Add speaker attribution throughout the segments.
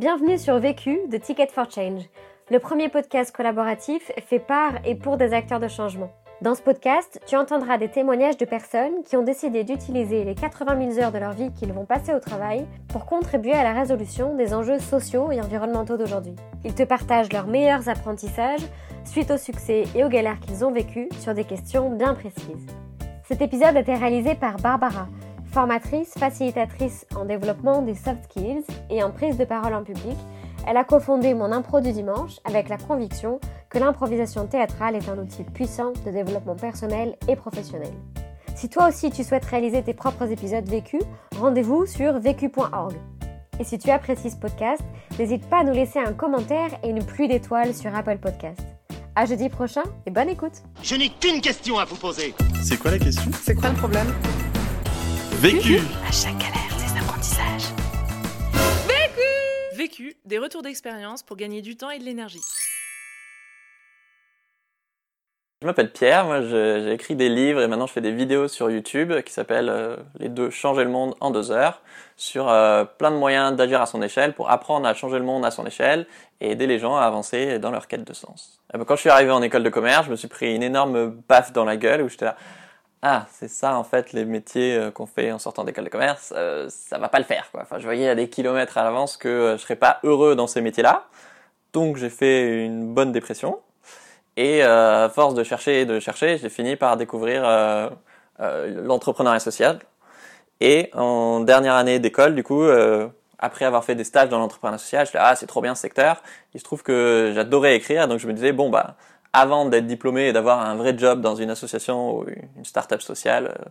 Speaker 1: Bienvenue sur Vécu de Ticket for Change, le premier podcast collaboratif fait par et pour des acteurs de changement. Dans ce podcast, tu entendras des témoignages de personnes qui ont décidé d'utiliser les 80 000 heures de leur vie qu'ils vont passer au travail pour contribuer à la résolution des enjeux sociaux et environnementaux d'aujourd'hui. Ils te partagent leurs meilleurs apprentissages suite au succès et aux galères qu'ils ont vécues sur des questions bien précises. Cet épisode a été réalisé par Barbara, formatrice, facilitatrice en développement des soft skills et en prise de parole en public. Elle a cofondé Mon Impro du Dimanche avec la conviction que l'improvisation théâtrale est un outil puissant de développement personnel et professionnel. Si toi aussi tu souhaites réaliser tes propres épisodes vécus, rendez-vous sur vécu.org. Et si tu apprécies ce podcast, n'hésite pas à nous laisser un commentaire et une pluie d'étoiles sur Apple Podcast. À jeudi prochain et bonne écoute.
Speaker 2: Je n'ai qu'une question à vous poser.
Speaker 3: C'est quoi la question?
Speaker 4: C'est quoi le problème?
Speaker 3: Vécu
Speaker 5: À chaque galère, des apprentissages.
Speaker 4: Vécu, des retours d'expérience pour gagner du temps et de l'énergie.
Speaker 6: Je m'appelle Pierre, moi j'ai écrit des livres et maintenant je fais des vidéos sur YouTube qui s'appellent euh, Les deux changer le monde en deux heures sur euh, plein de moyens d'agir à son échelle pour apprendre à changer le monde à son échelle et aider les gens à avancer dans leur quête de sens. Et ben, quand je suis arrivé en école de commerce, je me suis pris une énorme baffe dans la gueule où j'étais là ah, c'est ça en fait les métiers euh, qu'on fait en sortant d'école de commerce, euh, ça va pas le faire quoi. Enfin, je voyais à des kilomètres à l'avance que euh, je serais pas heureux dans ces métiers-là. Donc j'ai fait une bonne dépression. Et euh, à force de chercher et de chercher, j'ai fini par découvrir euh, euh, l'entrepreneuriat social. Et en dernière année d'école, du coup, après avoir fait des stages dans l'entrepreneuriat social, je me ah c'est trop bien ce secteur. Il se trouve que j'adorais écrire, donc je me disais bon bah avant d'être diplômé et d'avoir un vrai job dans une association ou une start-up sociale euh,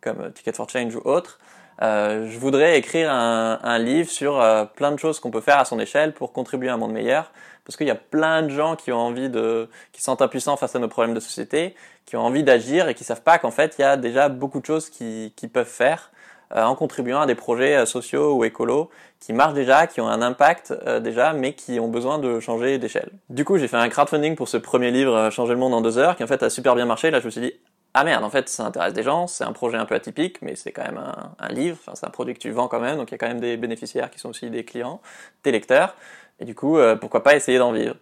Speaker 6: comme Ticket for Change ou autre, euh, je voudrais écrire un, livre sur euh, plein de choses qu'on peut faire à son échelle pour contribuer à un monde meilleur. Parce qu'il y a plein de gens qui ont envie de, qui sont impuissants face à nos problèmes de société, qui ont envie d'agir et qui savent pas qu'en fait il y a déjà beaucoup de choses qui, qui peuvent faire en contribuant à des projets euh, sociaux ou écolos qui marchent déjà, qui ont un impact euh, déjà, mais qui ont besoin de changer d'échelle. Du coup, j'ai fait un crowdfunding pour ce premier livre, euh, Changer le monde en deux heures, qui en fait a super bien marché. Là, je me suis dit, ah merde, en fait, ça intéresse des gens, c'est un projet un peu atypique, mais c'est quand même un, livre, enfin, c'est un produit que tu vends quand même, donc il y a quand même des bénéficiaires qui sont aussi des clients, des lecteurs, et du coup, euh, pourquoi pas essayer d'en vivre.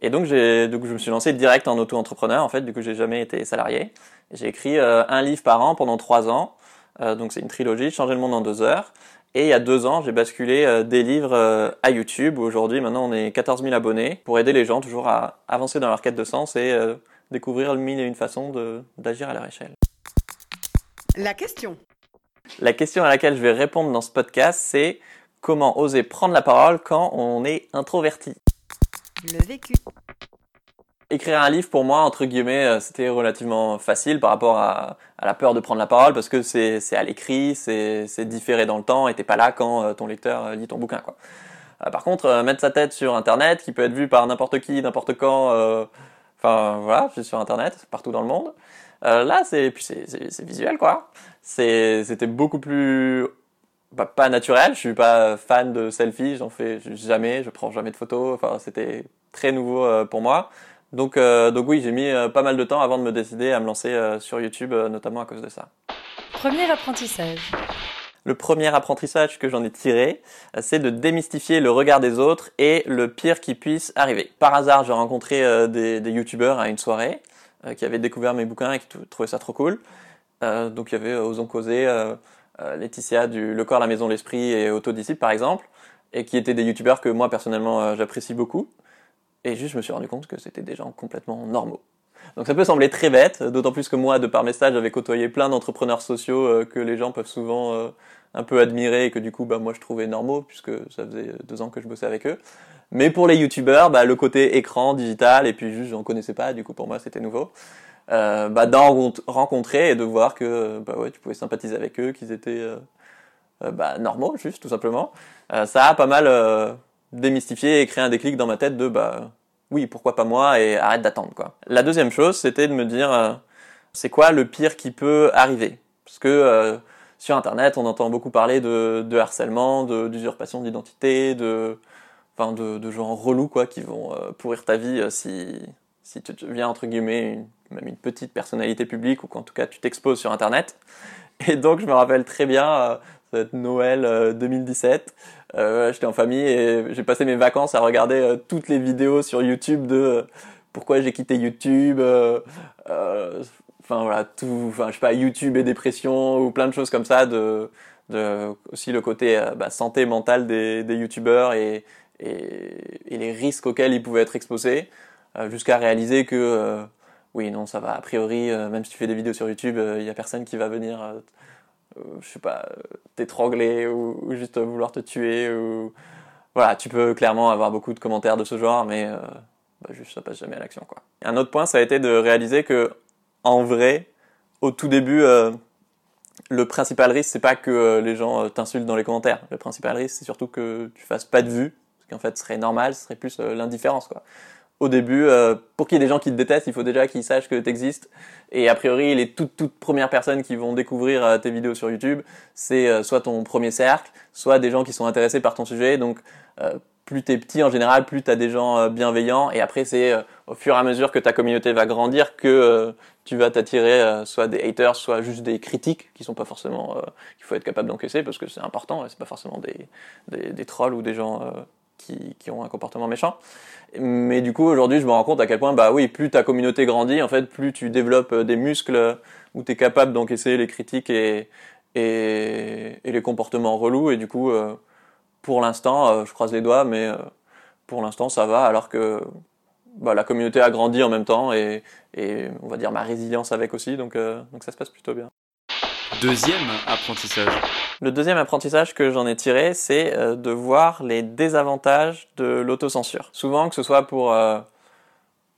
Speaker 6: Et donc, donc, je me suis lancé direct en auto-entrepreneur, en fait, du coup, j'ai jamais été salarié. J'ai écrit euh, un livre par an pendant trois ans, euh, donc c'est une trilogie, Changer le monde en deux heures. Et il y a deux ans, j'ai basculé euh, des livres euh, à YouTube. où Aujourd'hui, maintenant, on est 14 000 abonnés pour aider les gens toujours à avancer dans leur quête de sens et euh, découvrir mille et une façons d'agir à leur échelle.
Speaker 4: La question.
Speaker 6: La question à laquelle je vais répondre dans ce podcast, c'est comment oser prendre la parole quand on est introverti?
Speaker 5: Le vécu.
Speaker 6: Écrire un livre pour moi, entre guillemets, euh, c'était relativement facile par rapport à, la peur de prendre la parole parce que c'est à l'écrit, c'est différé dans le temps et t'es pas là quand euh, ton lecteur euh, lit ton bouquin. Quoi. Par contre, mettre sa tête sur Internet, qui peut être vu par n'importe qui, n'importe quand, enfin voilà, je suis sur Internet, partout dans le monde. Là, c'est visuel quoi. C'était beaucoup plus bah, pas naturel. Je suis pas fan de selfies, j'en fais jamais, je prends jamais de photos. Enfin, c'était très nouveau pour moi. Donc, euh, donc oui, j'ai mis euh, pas mal de temps avant de me décider à me lancer euh, sur YouTube, euh, notamment à cause de ça.
Speaker 5: Premier apprentissage.
Speaker 6: Le premier apprentissage que j'en ai tiré, c'est de démystifier le regard des autres et le pire qui puisse arriver. Par hasard, j'ai rencontré des, des youtubeurs à une soirée qui avaient découvert mes bouquins et qui trou- trouvaient ça trop cool. Donc il y avait Osons causer, Laetitia du Le corps, la maison, l'esprit et Autodisciple par exemple, et qui étaient des youtubeurs que moi personnellement j'apprécie beaucoup. Et juste je me suis rendu compte que c'était des gens complètement normaux. Donc ça peut sembler très bête, d'autant plus que moi, de par mes stages, j'avais côtoyé plein d'entrepreneurs sociaux euh, que les gens peuvent souvent euh, un peu admirer et que du coup, bah, moi, je trouvais normaux puisque ça faisait deux ans que je bossais avec eux. Mais pour les youtubeurs, bah, le côté écran, digital, et puis juste, j'en connaissais pas, du coup, pour moi, c'était nouveau. Euh, bah, d'en rencontr- rencontrer et de voir que bah, ouais, tu pouvais sympathiser avec eux, qu'ils étaient bah, normaux, juste, tout simplement. Ça a pas mal démystifié et créé un déclic dans ma tête de bah, oui, pourquoi pas moi et arrête d'attendre quoi. La deuxième chose, c'était de me dire euh, c'est quoi le pire qui peut arriver? Parce que euh, sur internet, on entend beaucoup parler de, de harcèlement, de d'usurpation d'identité, de enfin de, de gens relous quoi qui vont euh, pourrir ta vie si si tu deviens entre guillemets même une petite personnalité publique ou qu'en tout cas tu t'exposes sur internet. Et donc je me rappelle très bien euh, Noël euh, 2017 Euh, J'étais en famille et j'ai passé mes vacances à regarder euh, toutes les vidéos sur YouTube de euh, pourquoi j'ai quitté YouTube. euh, euh, Enfin voilà, tout, enfin je sais pas, YouTube et dépression ou plein de choses comme ça. De, aussi le côté euh, bah, santé mentale des, YouTubeurs et, les risques auxquels ils pouvaient être exposés, euh, jusqu'à réaliser que euh, oui non ça va a priori euh, même si tu fais des vidéos sur YouTube, il y a personne qui va venir euh, euh, je sais pas, euh, t'étrangler ou, juste vouloir te tuer ou voilà, tu peux clairement avoir beaucoup de commentaires de ce genre, mais euh, bah, juste ça passe jamais à l'action quoi. Un autre point, ça a été de réaliser que en vrai, au tout début, euh, le principal risque c'est pas que euh, les gens euh, t'insultent dans les commentaires. Le principal risque c'est surtout que tu fasses pas de vues, ce qui en fait serait normal, ce serait plus euh, l'indifférence quoi. Au début, euh, pour qu'il y ait des gens qui te détestent, il faut déjà qu'ils sachent que tu existes. Et a priori, les toutes, toutes premières personnes qui vont découvrir euh, tes vidéos sur YouTube, c'est euh, soit ton premier cercle, soit des gens qui sont intéressés par ton sujet. Donc, plus t'es petit en général, plus t'as des gens bienveillants. Et après, c'est au fur et à mesure que ta communauté va grandir que tu vas t'attirer soit des haters, soit juste des critiques qui sont pas forcément qu'il faut être capable d'encaisser parce que c'est important. C'est pas forcément des, des, trolls ou des gens qui, ont un comportement méchant. Mais du coup, aujourd'hui, je me rends compte à quel point, bah oui, plus ta communauté grandit, en fait, plus tu développes euh, des muscles où tu es capable d'encaisser les critiques et, les comportements relous. Et du coup, euh, pour l'instant, euh, je croise les doigts, mais pour l'instant, ça va, alors que bah, la communauté a grandi en même temps et, et on va dire ma résilience avec aussi, donc, donc ça se passe plutôt bien.
Speaker 3: Deuxième apprentissage.
Speaker 6: Le deuxième apprentissage que j'en ai tiré, c'est euh, de voir les désavantages de l'autocensure. Souvent, que ce soit pour euh,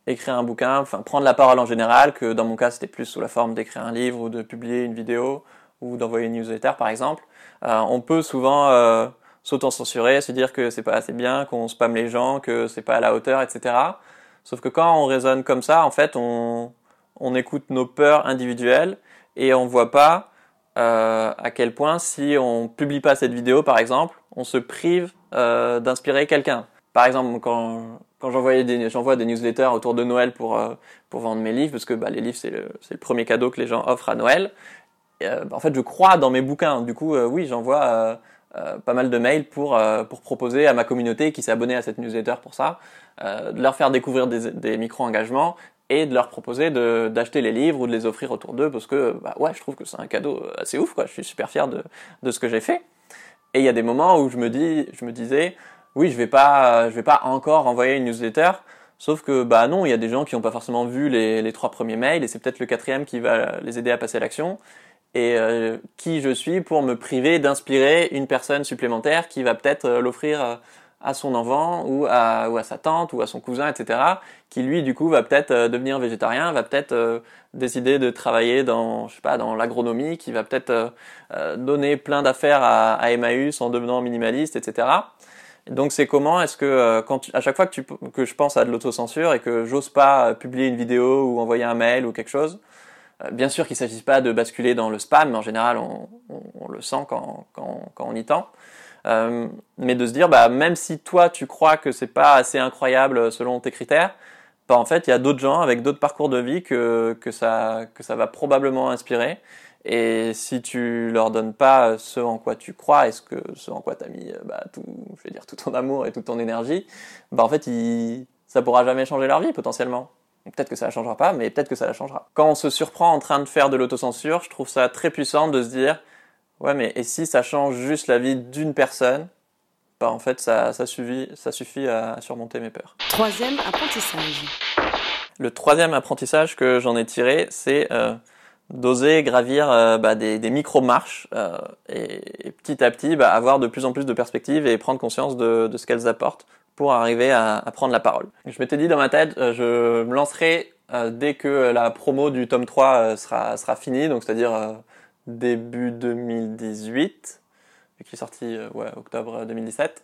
Speaker 6: écrire un bouquin, enfin prendre la parole en général, que dans mon cas c'était plus sous la forme d'écrire un livre ou de publier une vidéo ou d'envoyer une newsletter par exemple, euh, on peut souvent euh, s'autocensurer, se dire que c'est pas assez bien, qu'on spamme les gens, que c'est pas à la hauteur, etc. Sauf que quand on raisonne comme ça, en fait, on, on écoute nos peurs individuelles et on voit pas euh, à quel point si on publie pas cette vidéo par exemple, on se prive euh, d'inspirer quelqu'un. Par exemple, quand, quand j'envoyais des, j'envoie des newsletters autour de Noël pour, euh, pour vendre mes livres, parce que bah, les livres c'est le, le premier cadeau que les gens offrent à Noël, bah, en fait je crois dans mes bouquins. Du coup, oui, j'envoie pas mal de mails pour, pour proposer à ma communauté qui s'est abonnée à cette newsletter pour ça, de leur faire découvrir des, des micro-engagements et de leur proposer d'acheter les livres ou de les offrir autour d'eux parce que bah ouais je trouve que c'est un cadeau assez ouf quoi. Je suis super fier de, de ce que j'ai fait. Et il y a des moments où je me dis je me disais oui je vais pas je vais pas encore envoyer une newsletter sauf que bah non il y a des gens qui n'ont pas forcément vu les, les trois premiers mails et c'est peut-être le quatrième qui va les aider à passer à l'action. Et euh, qui je suis pour me priver d'inspirer une personne supplémentaire qui va peut-être euh, l'offrir euh, à son enfant ou à, ou à sa tante ou à son cousin, etc., qui lui, du coup, va peut-être euh, devenir végétarien, va peut-être euh, décider de travailler dans, je sais pas, dans l'agronomie, qui va peut-être euh, donner plein d'affaires à, Emmaüs en devenant minimaliste, etc. Et donc c'est comment est-ce que quand à chaque fois que, que je pense à de l'autocensure et que j'ose pas publier une vidéo ou envoyer un mail ou quelque chose, bien sûr qu'il s'agisse pas de basculer dans le spam, mais en général on le sent quand, quand, quand on y tend. Euh, mais de se dire, bah, même si toi tu crois que c'est pas assez incroyable selon tes critères, bah, en fait il y a d'autres gens avec d'autres parcours de vie que, que, ça, que ça va probablement inspirer. Et si tu leur donnes pas ce en quoi tu crois et ce, que, ce en quoi tu as mis euh, bah, tout, je vais dire, tout ton amour et toute ton énergie, bah, en fait ça pourra jamais changer leur vie potentiellement. Peut-être que ça la changera pas, mais peut-être que ça la changera. Quand on se surprend en train de faire de l'autocensure, je trouve ça très puissant de se dire Ouais, mais et si ça change juste la vie d'une personne Bah, en fait, ça, ça, suffit, ça suffit à surmonter mes peurs.
Speaker 5: Troisième apprentissage.
Speaker 6: Le troisième apprentissage que j'en ai tiré, c'est euh, d'oser gravir euh, bah, des, des micro-marches euh, et, et petit à petit bah, avoir de plus en plus de perspectives et prendre conscience de, de ce qu'elles apportent pour arriver à, à prendre la parole. Je m'étais dit dans ma tête, euh, je me lancerai dès que la promo du tome 3 euh, sera, sera finie, donc c'est-à-dire début 2018, qui est sorti euh, octobre 2017.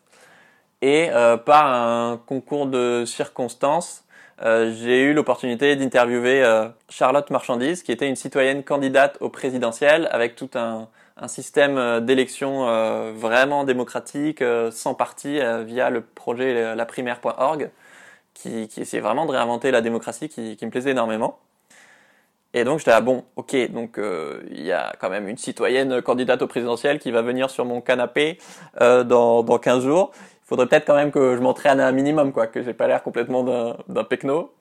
Speaker 6: Et euh, par un concours de circonstances, euh, j'ai eu l'opportunité d'interviewer euh, Charlotte Marchandise, qui était une citoyenne candidate au présidentiel avec tout un, système euh, d'élection euh, vraiment démocratique, euh, sans parti, euh, via le projet euh, laprimaire.org, qui, qui essayait vraiment de réinventer la démocratie, qui me plaisait énormément. Et donc j'étais là, bon, ok, donc euh, il y a quand même une citoyenne candidate au présidentiel qui va venir sur mon canapé euh, dans, dans 15 jours. Il faudrait peut-être quand même que je m'entraîne à un minimum, quoi, que j'ai pas l'air complètement d'un, pecno.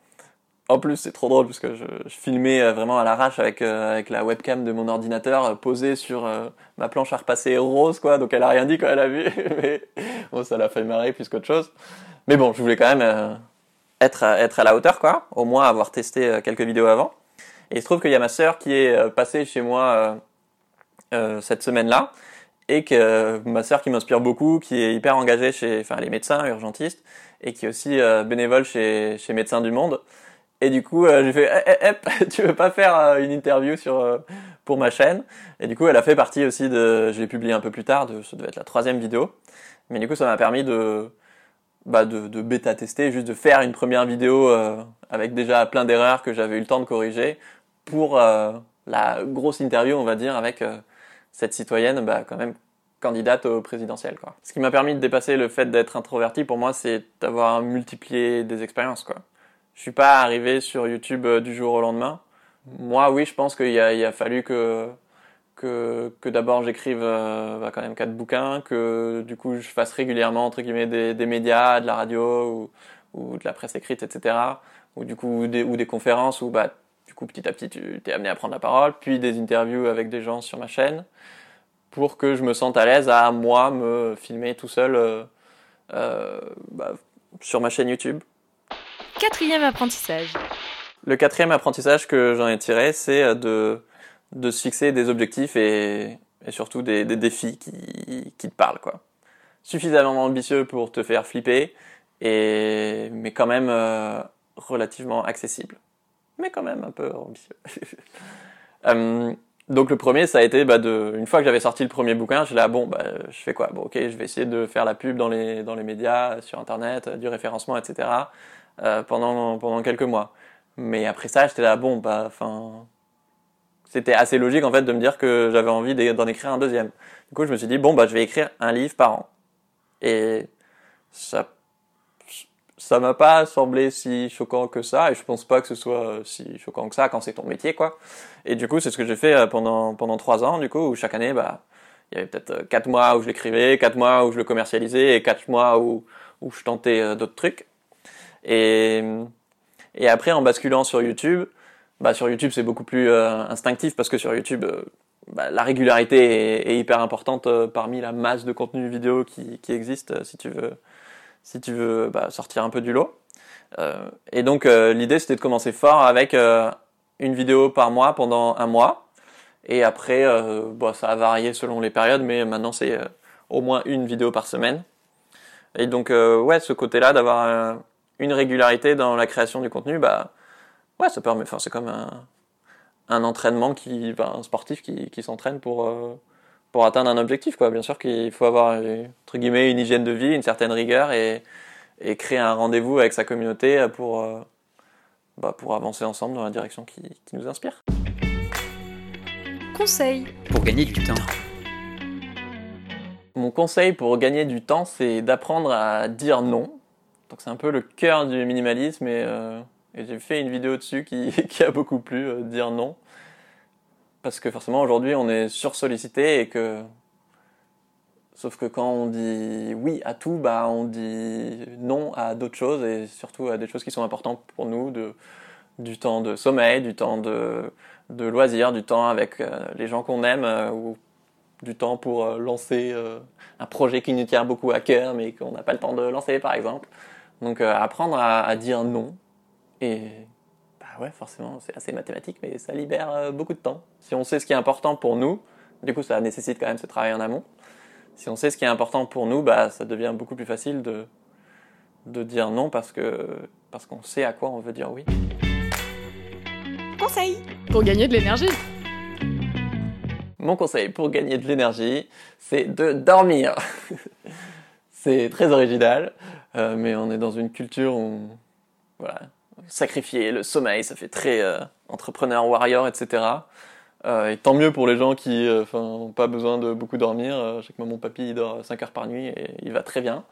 Speaker 6: En plus, c'est trop drôle parce que je, filmais euh, vraiment à l'arrache avec, avec la webcam de mon ordinateur posée sur ma planche à repasser rose, quoi. Donc elle a rien dit quand elle a vu, mais bon, ça l'a fait marrer plus qu'autre chose. Mais bon, je voulais quand même être, être à la hauteur, quoi. Au moins avoir testé quelques vidéos avant. Et il se trouve qu'il y a ma sœur qui est euh, passée chez moi euh, euh, cette semaine-là et que ma sœur qui m'inspire beaucoup, qui est hyper engagée chez, enfin, les médecins urgentistes et qui est aussi bénévole chez, chez Médecins du Monde. Et du coup, j'ai fait, eh, eh, eh, tu veux pas faire une interview sur pour ma chaîne? Et du coup, elle a fait partie aussi de, je l'ai publié un peu plus tard, de, ça devait être la troisième vidéo. Mais du coup, ça m'a permis de, bah, de, bêta tester, juste de faire une première vidéo avec déjà plein d'erreurs que j'avais eu le temps de corriger pour euh, la grosse interview, on va dire, avec euh, cette citoyenne, bah, quand même candidate au présidentiel. Quoi. Ce qui m'a permis de dépasser le fait d'être introverti, pour moi, c'est d'avoir multiplié des expériences. Quoi. Je suis pas arrivé sur YouTube euh, du jour au lendemain. Moi, oui, je pense qu'il a, a fallu que que, que d'abord j'écrive bah, quand même quatre bouquins, que du coup je fasse régulièrement entre guillemets des, des médias, de la radio ou, ou de la presse écrite, etc. Ou du coup des, ou des conférences où bah coup petit à petit tu t'es amené à prendre la parole, puis des interviews avec des gens sur ma chaîne pour que je me sente à l'aise à moi me filmer tout seul euh, euh, bah, sur ma chaîne YouTube.
Speaker 5: Quatrième apprentissage.
Speaker 6: Le quatrième apprentissage que j'en ai tiré, c'est euh, de, de se fixer des objectifs et, et surtout des, des défis qui, qui te parlent. Quoi. Suffisamment ambitieux pour te faire flipper, et, mais quand même euh, relativement accessible. Mais quand même un peu ambitieux. Euh, donc le premier, ça a été bah, de, une fois que j'avais sorti le premier bouquin, je là bon, bah, je fais quoi? Bon, ok, je vais essayer de faire la pub dans les dans les médias, sur internet, du référencement, etc. euh, pendant pendant quelques mois. Mais après ça, j'étais là bon, bah, enfin, c'était assez logique en fait de me dire que j'avais envie d'en écrire un deuxième. Du coup, je me suis dit bon, bah, je vais écrire un livre par an. Et ça ça m'a pas semblé si choquant que ça et je pense pas que ce soit euh, si choquant que ça quand c'est ton métier quoi. Et du coup c'est ce que j'ai fait euh, pendant pendant trois ans du coup où chaque année bah il y avait peut-être euh, quatre mois où je l'écrivais quatre mois où je le commercialisais et quatre mois où où je tentais d'autres trucs. Et et après en basculant sur YouTube bah sur YouTube c'est beaucoup plus instinctif parce que sur YouTube bah, la régularité est, hyper importante parmi la masse de contenu vidéo qui, qui existe si tu veux si tu veux bah, sortir un peu du lot. Euh, et donc euh, l'idée c'était de commencer fort avec euh, une vidéo par mois pendant un mois. Et après, euh, bon, ça a varié selon les périodes, mais maintenant c'est euh, au moins une vidéo par semaine. Et donc euh, ouais, ce côté-là d'avoir une régularité dans la création du contenu, bah ouais, ça permet. Enfin, c'est comme un, un entraînement qui, enfin, un sportif qui, qui s'entraîne pour pour atteindre un objectif quoi. Bien sûr qu'il faut avoir euh, entre guillemets une hygiène de vie, une certaine rigueur et et créer un rendez-vous avec sa communauté pour euh, bah, pour avancer ensemble dans la direction qui, qui nous inspire.
Speaker 5: Conseil.
Speaker 3: Pour gagner du temps.
Speaker 6: Mon conseil pour gagner du temps, c'est d'apprendre à dire non. Donc c'est un peu le cœur du minimalisme et, euh, et j'ai fait une vidéo dessus qui, qui a beaucoup plu, euh, dire non. Parce que forcément aujourd'hui on est sursollicité et que sauf que quand on dit oui à tout, bah on dit non à d'autres choses et surtout à des choses qui sont importantes pour nous, de, du temps de sommeil, du temps de, de loisirs, du temps avec euh, les gens qu'on aime euh, ou du temps pour euh, lancer un projet qui nous tient beaucoup à cœur mais qu'on n'a pas le temps de lancer par exemple. Donc apprendre à, à dire non et ouais forcément c'est assez mathématique mais ça libère euh, beaucoup de temps. Si on sait ce qui est important pour nous, du coup ça nécessite quand même ce travail en amont. Si on sait ce qui est important pour nous, bah ça devient beaucoup plus facile de de dire non parce que parce qu'on sait à quoi on veut dire oui.
Speaker 5: Conseil.
Speaker 4: Pour gagner de l'énergie.
Speaker 6: Mon conseil pour gagner de l'énergie, c'est de dormir. c'est très original, euh, mais on est dans une culture où, voilà, sacrifier le sommeil, ça fait très euh, entrepreneur, warrior, etc. Euh, et tant mieux pour les gens qui euh, n'ont pas besoin de beaucoup dormir. Euh, je sais que moi, mon papy, il dort 5 heures par nuit et il va très bien.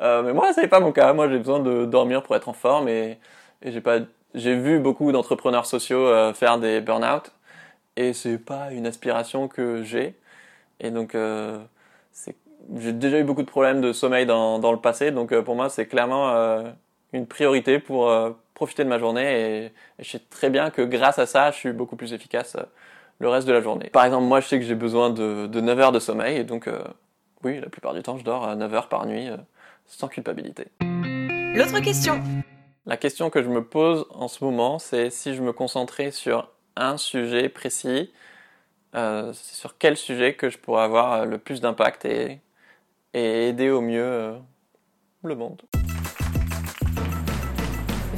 Speaker 6: Mais moi, c'est pas mon cas. Moi, j'ai besoin de dormir pour être en forme et, j'ai pas j'ai vu beaucoup d'entrepreneurs sociaux faire des burn-out et c'est pas une aspiration que j'ai. Et donc, j'ai déjà eu beaucoup de problèmes de sommeil dans, le passé, donc pour moi, c'est clairement une priorité pour profiter de ma journée et, je sais très bien que grâce à ça, je suis beaucoup plus efficace euh, le reste de la journée. Par exemple, moi, je sais que j'ai besoin de, de 9 heures de sommeil et donc, euh, oui, la plupart du temps, je dors à 9 heures par nuit euh, sans culpabilité.
Speaker 4: L'autre question.
Speaker 6: La question que je me pose en ce moment, c'est si je me concentrais sur un sujet précis, euh, c'est sur quel sujet que je pourrais avoir le plus d'impact et, et aider au mieux le monde.